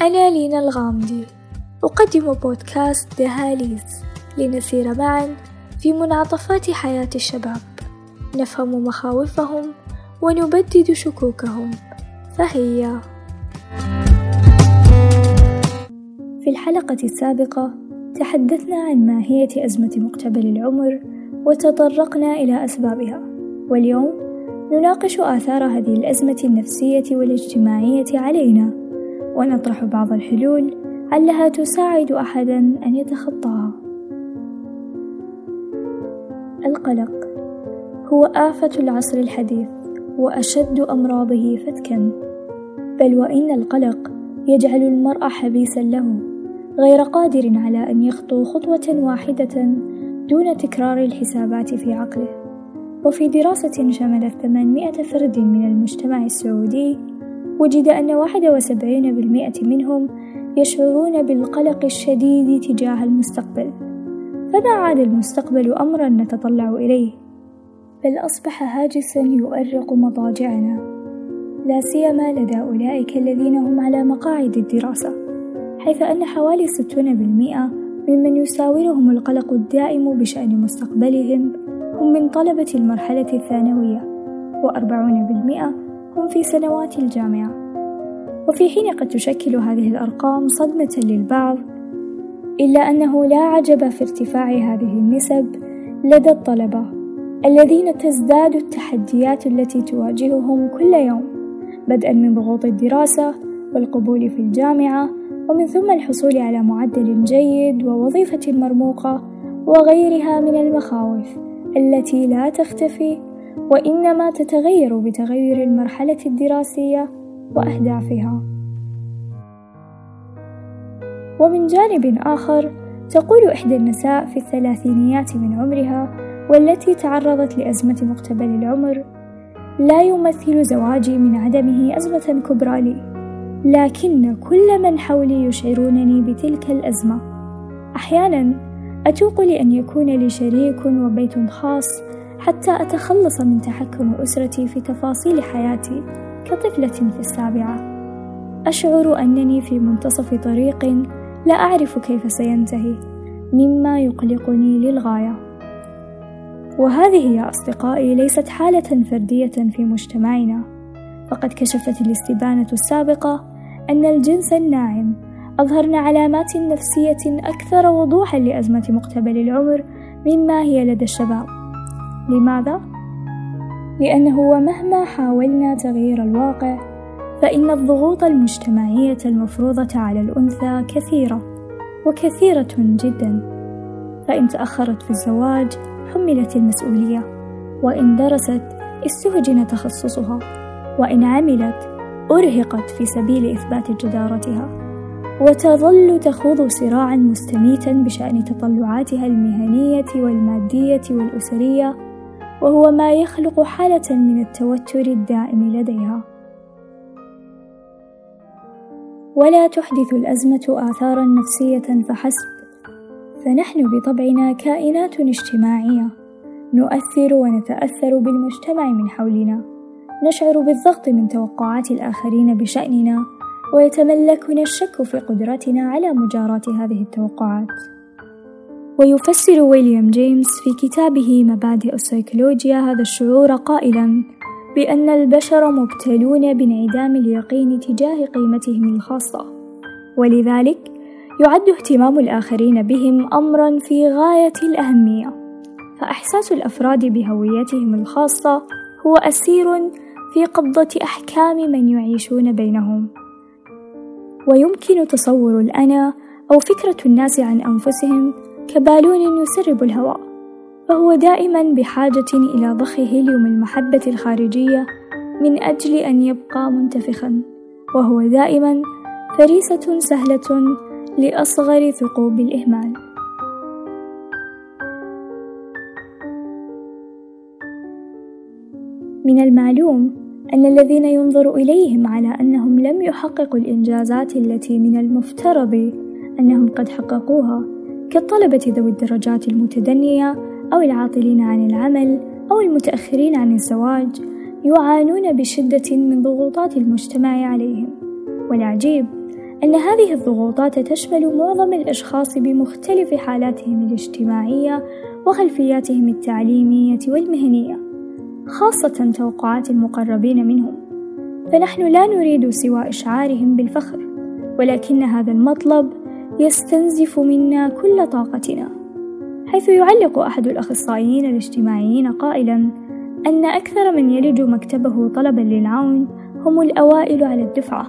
أنا لينا الغامدي. أقدم بودكاست دهاليز لنسير معا في منعطفات حياة الشباب. نفهم مخاوفهم ونبدد شكوكهم. فهيا. في الحلقة السابقة تحدثنا عن ماهية أزمة مقتبل العمر وتطرقنا إلى أسبابها. واليوم نناقش آثار هذه الأزمة النفسية والاجتماعية علينا. ونطرح بعض الحلول علها تساعد أحدا أن يتخطاها القلق هو آفة العصر الحديث وأشد أمراضه فتكا. بل وإن القلق يجعل المرء حبيسا له غير قادر على أن يخطو خطوة واحدة دون تكرار الحسابات في عقله. وفي دراسة شملت 800 فرد من المجتمع السعودي وجد أن 71% منهم يشعرون بالقلق الشديد تجاه المستقبل. فما عاد المستقبل أمرا نتطلع إليه بل أصبح هاجسا يؤرق مضاجعنا. لا سيما لدى أولئك الذين هم على مقاعد الدراسة حيث أن حوالي 60% ممن يساورهم القلق الدائم بشأن مستقبلهم هم من طلبة المرحلة الثانوية وأربعون بالمئة هم في سنوات الجامعة. وفي حين قد تشكل هذه الأرقام صدمة للبعض إلا أنه لا عجب في ارتفاع هذه النسب لدى الطلبة الذين تزداد التحديات التي تواجههم كل يوم بدءا من ضغوط الدراسة والقبول في الجامعة ومن ثم الحصول على معدل جيد ووظيفة مرموقة وغيرها من المخاوف التي لا تختفي وإنما تتغير بتغير المرحلة الدراسية وأهدافها. ومن جانب آخر تقول إحدى النساء في الثلاثينيات من عمرها والتي تعرضت لأزمة مقتبل العمر: لا يمثل زواجي من عدمه أزمة كبرى لي، لكن كل من حولي يشعرونني بتلك الأزمة. أحيانا أتوق لأن يكون لي شريك وبيت خاص حتى أتخلص من تحكم أسرتي في تفاصيل حياتي كطفلة في السابعة. أشعر أنني في منتصف طريق لا أعرف كيف سينتهي مما يقلقني للغاية. وهذه يا أصدقائي ليست حالة فردية في مجتمعنا. فقد كشفت الاستبانة السابقة أن الجنس الناعم أظهرن علامات نفسية أكثر وضوحا لأزمة مقتبل العمر مما هي لدى الشباب. لماذا؟ لأنه ومهما حاولنا تغيير الواقع فإن الضغوط المجتمعية المفروضة على الأنثى كثيرة وكثيرة جدا. فإن تأخرت في الزواج حملت المسؤولية. وإن درست استهجن تخصصها. وإن عملت أرهقت في سبيل إثبات جدارتها. وتظل تخوض صراعا مستميتا بشأن تطلعاتها المهنية والمادية والأسرية وهو ما يخلق حالة من التوتر الدائم لديها. ولا تحدث الأزمة آثارا نفسية فحسب. فنحن بطبعنا كائنات اجتماعية. نؤثر ونتأثر بالمجتمع من حولنا. نشعر بالضغط من توقعات الآخرين بشأننا. ويتملكنا الشك في قدرتنا على مجاراة هذه التوقعات. ويفسر ويليام جيمس في كتابه مبادئ السيكولوجيا هذا الشعور قائلا بأن البشر مبتلون بانعدام اليقين تجاه قيمتهم الخاصة. ولذلك يعد اهتمام الآخرين بهم أمرا في غاية الأهمية. فإحساس الأفراد بهويتهم الخاصة هو أسير في قبضة أحكام من يعيشون بينهم. ويمكن تصور الأنا أو فكرة الناس عن أنفسهم كبالون يسرب الهواء فهو دائما بحاجة إلى ضخ هيليوم المحبة الخارجية من أجل أن يبقى منتفخا وهو دائما فريسة سهلة لأصغر ثقوب الإهمال. من المعلوم أن الذين ينظر إليهم على أنهم لم يحققوا الإنجازات التي من المفترض أنهم قد حققوها كالطلبة ذوي الدرجات المتدنية أو العاطلين عن العمل أو المتأخرين عن الزواج يعانون بشدة من ضغوطات المجتمع عليهم. والعجيب أن هذه الضغوطات تشمل معظم الأشخاص بمختلف حالاتهم الاجتماعية وخلفياتهم التعليمية والمهنية، خاصة توقعات المقربين منهم، فنحن لا نريد سوى إشعارهم بالفخر، ولكن هذا المطلب يستنزف منا كل طاقتنا، حيث يعلق أحد الأخصائيين الاجتماعيين قائلاً: أن أكثر من يلج مكتبه طلبًا للعون هم الأوائل على الدفعة.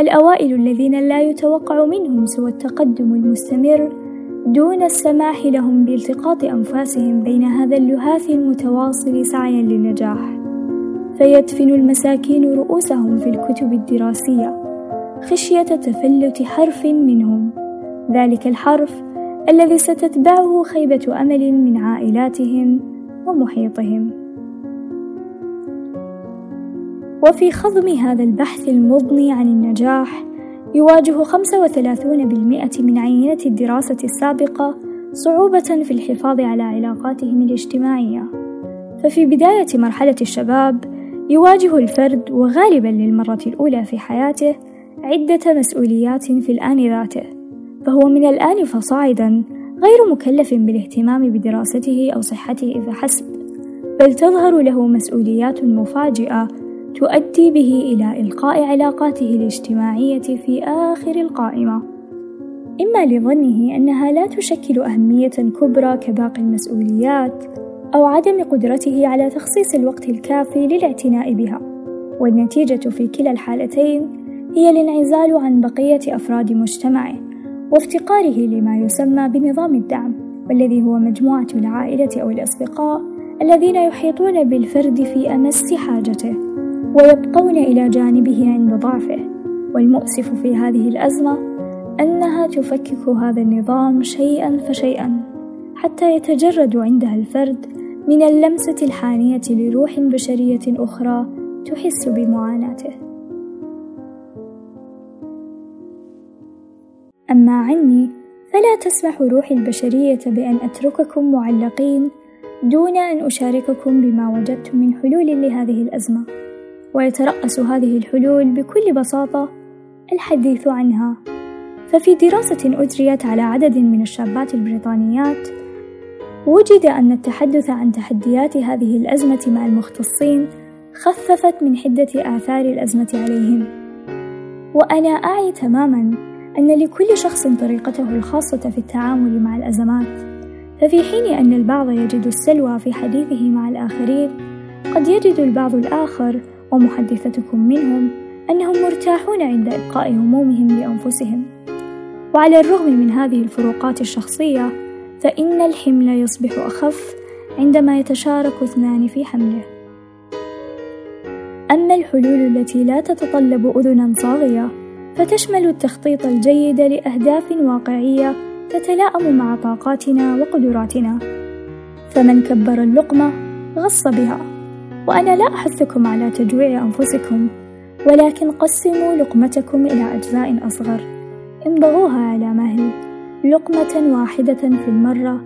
الأوائل الذين لا يتوقع منهم سوى التقدم المستمر دون السماح لهم بالتقاط أنفاسهم بين هذا اللهاث المتواصل سعيا للنجاح فيدفن المساكين رؤوسهم في الكتب الدراسية خشية تفلت حرف منهم. ذلك الحرف الذي ستتبعه خيبة أمل من عائلاتهم ومحيطهم. وفي خضم هذا البحث المضني عن النجاح يواجه 35% من عينة الدراسة السابقة صعوبة في الحفاظ على علاقاتهم الاجتماعية. ففي بداية مرحلة الشباب يواجه الفرد وغالبا للمرة الأولى في حياته عدة مسؤوليات في الآن ذاته فهو من الآن فصاعدا غير مكلف بالاهتمام بدراسته أو صحته فحسب. بل تظهر له مسؤوليات مفاجئة تؤدي به إلى إلقاء علاقاته الاجتماعية في آخر القائمة، إما لظنه أنها لا تشكل أهمية كبرى كباقي المسؤوليات، أو عدم قدرته على تخصيص الوقت الكافي للاعتناء بها، والنتيجة في كلا الحالتين هي الانعزال عن بقية أفراد مجتمعه، وافتقاره لما يسمى بنظام الدعم، والذي هو مجموعة العائلة أو الأصدقاء الذين يحيطون بالفرد في أمس حاجته. ويبقون إلى جانبه عند ضعفه والمؤسف في هذه الأزمة أنها تفكك هذا النظام شيئا فشيئا حتى يتجرد عندها الفرد من اللمسة الحانية لروح بشرية أخرى تحس بمعاناته أما عني فلا تسمح روحي البشرية بأن أترككم معلقين دون أن أشارككم بما وجدت من حلول لهذه الأزمة. ويترأس هذه الحلول بكل بساطة الحديث عنها. ففي دراسة أجريت على عدد من الشابات البريطانيات وجد أن التحدث عن تحديات هذه الأزمة مع المختصين خففت من حدة آثار الأزمة عليهم. وأنا أعي تماما أن لكل شخص طريقته الخاصة في التعامل مع الأزمات. ففي حين أن البعض يجد السلوى في حديثه مع الآخرين قد يجد البعض الآخر ومحدثتكم منهم أنهم مرتاحون عند إبقاء همومهم لأنفسهم. وعلى الرغم من هذه الفروقات الشخصية فإن الحمل يصبح أخف عندما يتشارك اثنان في حمله. أما الحلول التي لا تتطلب أذنا صاغية فتشمل التخطيط الجيد لأهداف واقعية تتلائم مع طاقاتنا وقدراتنا. فمن كبر اللقمة غص بها. وأنا لا أحثكم على تجويع أنفسكم ولكن قسموا لقمتكم إلى أجزاء أصغر. امضغوها على مهل لقمة واحدة في المرة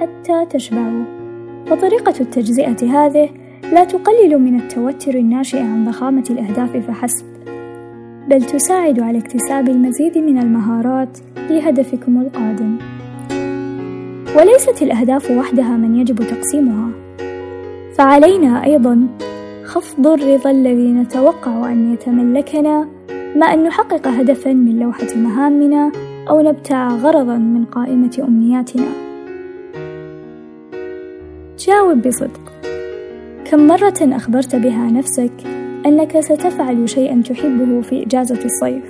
حتى تشبعوا. فطريقة التجزئة هذه لا تقلل من التوتر الناشئ عن ضخامة الأهداف فحسب. بل تساعد على اكتساب المزيد من المهارات لهدفكم القادم. وليست الأهداف وحدها من يجب تقسيمها. فعلينا أيضا خفض الرضا الذي نتوقع أن يتملكنا ما أن نحقق هدفا من لوحة مهامنا أو نبتاع غرضا من قائمة أمنياتنا. جاوب بصدق. كم مرة أخبرت بها نفسك أنك ستفعل شيئا تحبه في إجازة الصيف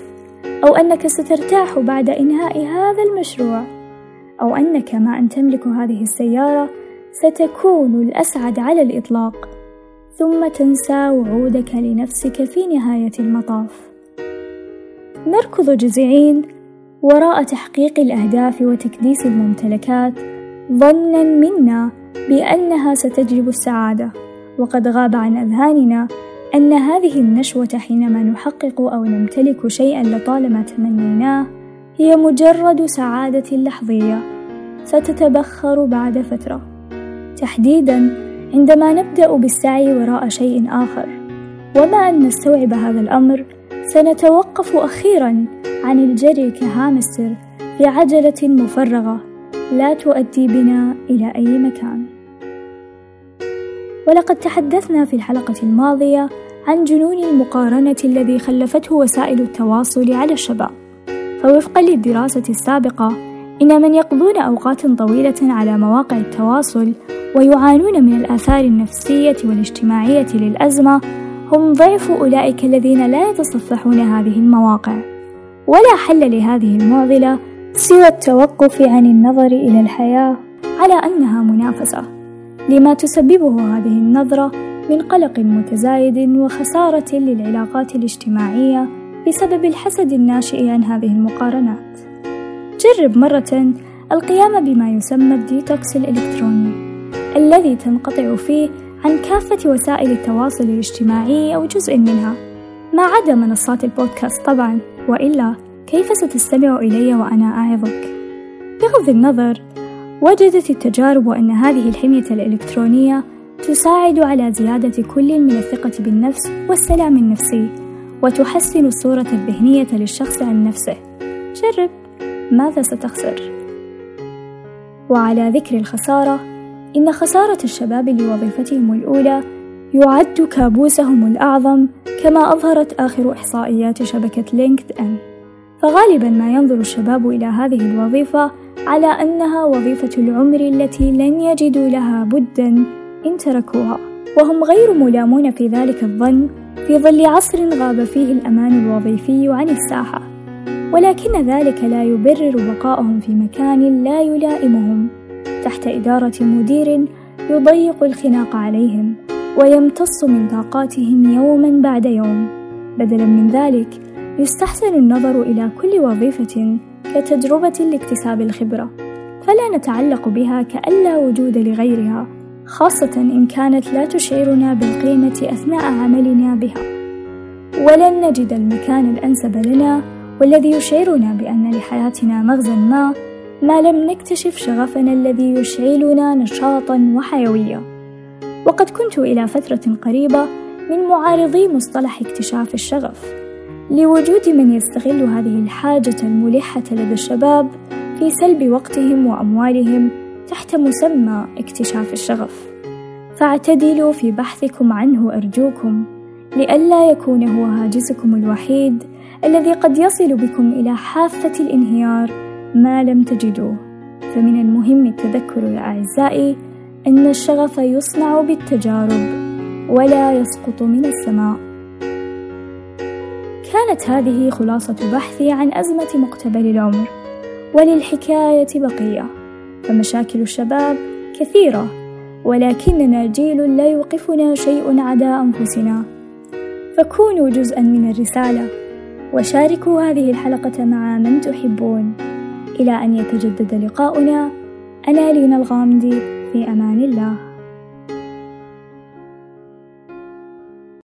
أو أنك سترتاح بعد إنهاء هذا المشروع أو أنك ما أن تملك هذه السيارة ستكون الأسعد على الإطلاق. ثم تنسى وعودك لنفسك في نهاية المطاف. نركض جزعين وراء تحقيق الأهداف وتكديس الممتلكات. ظنا منا بأنها ستجلب السعادة وقد غاب عن أذهاننا أن هذه النشوة حينما نحقق أو نمتلك شيئا لطالما تمنيناه هي مجرد سعادة لحظية ستتبخر بعد فترة. تحديدا عندما نبدأ بالسعي وراء شيء آخر وما أن نستوعب هذا الأمر سنتوقف أخيرا عن الجري كهامستر في عجلة مفرغة لا تؤدي بنا إلى أي مكان. ولقد تحدثنا في الحلقة الماضية عن جنون المقارنة الذي خلفته وسائل التواصل على الشباب. فوفقا للدراسة السابقة إن من يقضون أوقات طويلة على مواقع التواصل ويعانون من الآثار النفسية والاجتماعية للأزمة هم ضعف أولئك الذين لا يتصفحون هذه المواقع. ولا حل لهذه المعضلة سوى التوقف عن النظر إلى الحياة على أنها منافسة. لما تسببه هذه النظرة من قلق متزايد وخسارة للعلاقات الاجتماعية بسبب الحسد الناشئ عن هذه المقارنات جرب مرة القيام بما يسمى الديتوكس الإلكتروني الذي تنقطع فيه عن كافة وسائل التواصل الاجتماعي أو جزء منها ما عدا منصات البودكاست طبعا وإلا كيف ستستمع إلي وأنا أعظك؟ بغض النظر وجدت التجارب أن هذه الحمية الإلكترونية تساعد على زيادة كل من الثقة بالنفس والسلام النفسي وتحسن الصورة الذهنية للشخص عن نفسه. جرب. ماذا ستخسر؟ وعلى ذكر الخسارة إن خسارة الشباب لوظيفتهم الأولى يعد كابوسهم الأعظم كما أظهرت آخر إحصائيات شبكة لينكد إن. فغالبا ما ينظر الشباب إلى هذه الوظيفة على أنها وظيفة العمر التي لن يجدوا لها بدا إن تركوها. وهم غير ملامون في ذلك الظن في ظل عصر غاب فيه الأمان الوظيفي عن الساحة. ولكن ذلك لا يبرر بقائهم في مكان لا يلائمهم. تحت إدارة مدير يضيق الخناق عليهم ويمتص من طاقاتهم يوما بعد يوم. بدلا من ذلك يستحسن النظر إلى كل وظيفة كتجربة لاكتساب الخبرة فلا نتعلق بها كأن لا وجود لغيرها خاصة إن كانت لا تشعرنا بالقيمة أثناء عملنا بها. ولن نجد المكان الأنسب لنا والذي يشعرنا بأن لحياتنا مغزى ما ما لم نكتشف شغفنا الذي يشعلنا نشاطا وحيوية وقد كنت إلى فترة قريبة من معارضي مصطلح اكتشاف الشغف. لوجود من يستغل هذه الحاجة الملحة لدى الشباب في سلب وقتهم وأموالهم تحت مسمى اكتشاف الشغف. فاعتدلوا في بحثكم عنه أرجوكم لئلا يكون هو هاجسكم الوحيد الذي قد يصل بكم إلى حافة الانهيار ما لم تجدوه. فمن المهم التذكر يا أعزائي أن الشغف يصنع بالتجارب ولا يسقط من السماء. كانت هذه خلاصة بحثي عن أزمة مقتبل العمر وللحكاية بقية. فمشاكل الشباب كثيرة ولكننا جيل لا يوقفنا شيء عدا أنفسنا. فكونوا جزءا من الرسالة وشاركوا هذه الحلقة مع من تحبون. إلى أن يتجدد لقاؤنا أنا لينا الغامدي في أمان الله.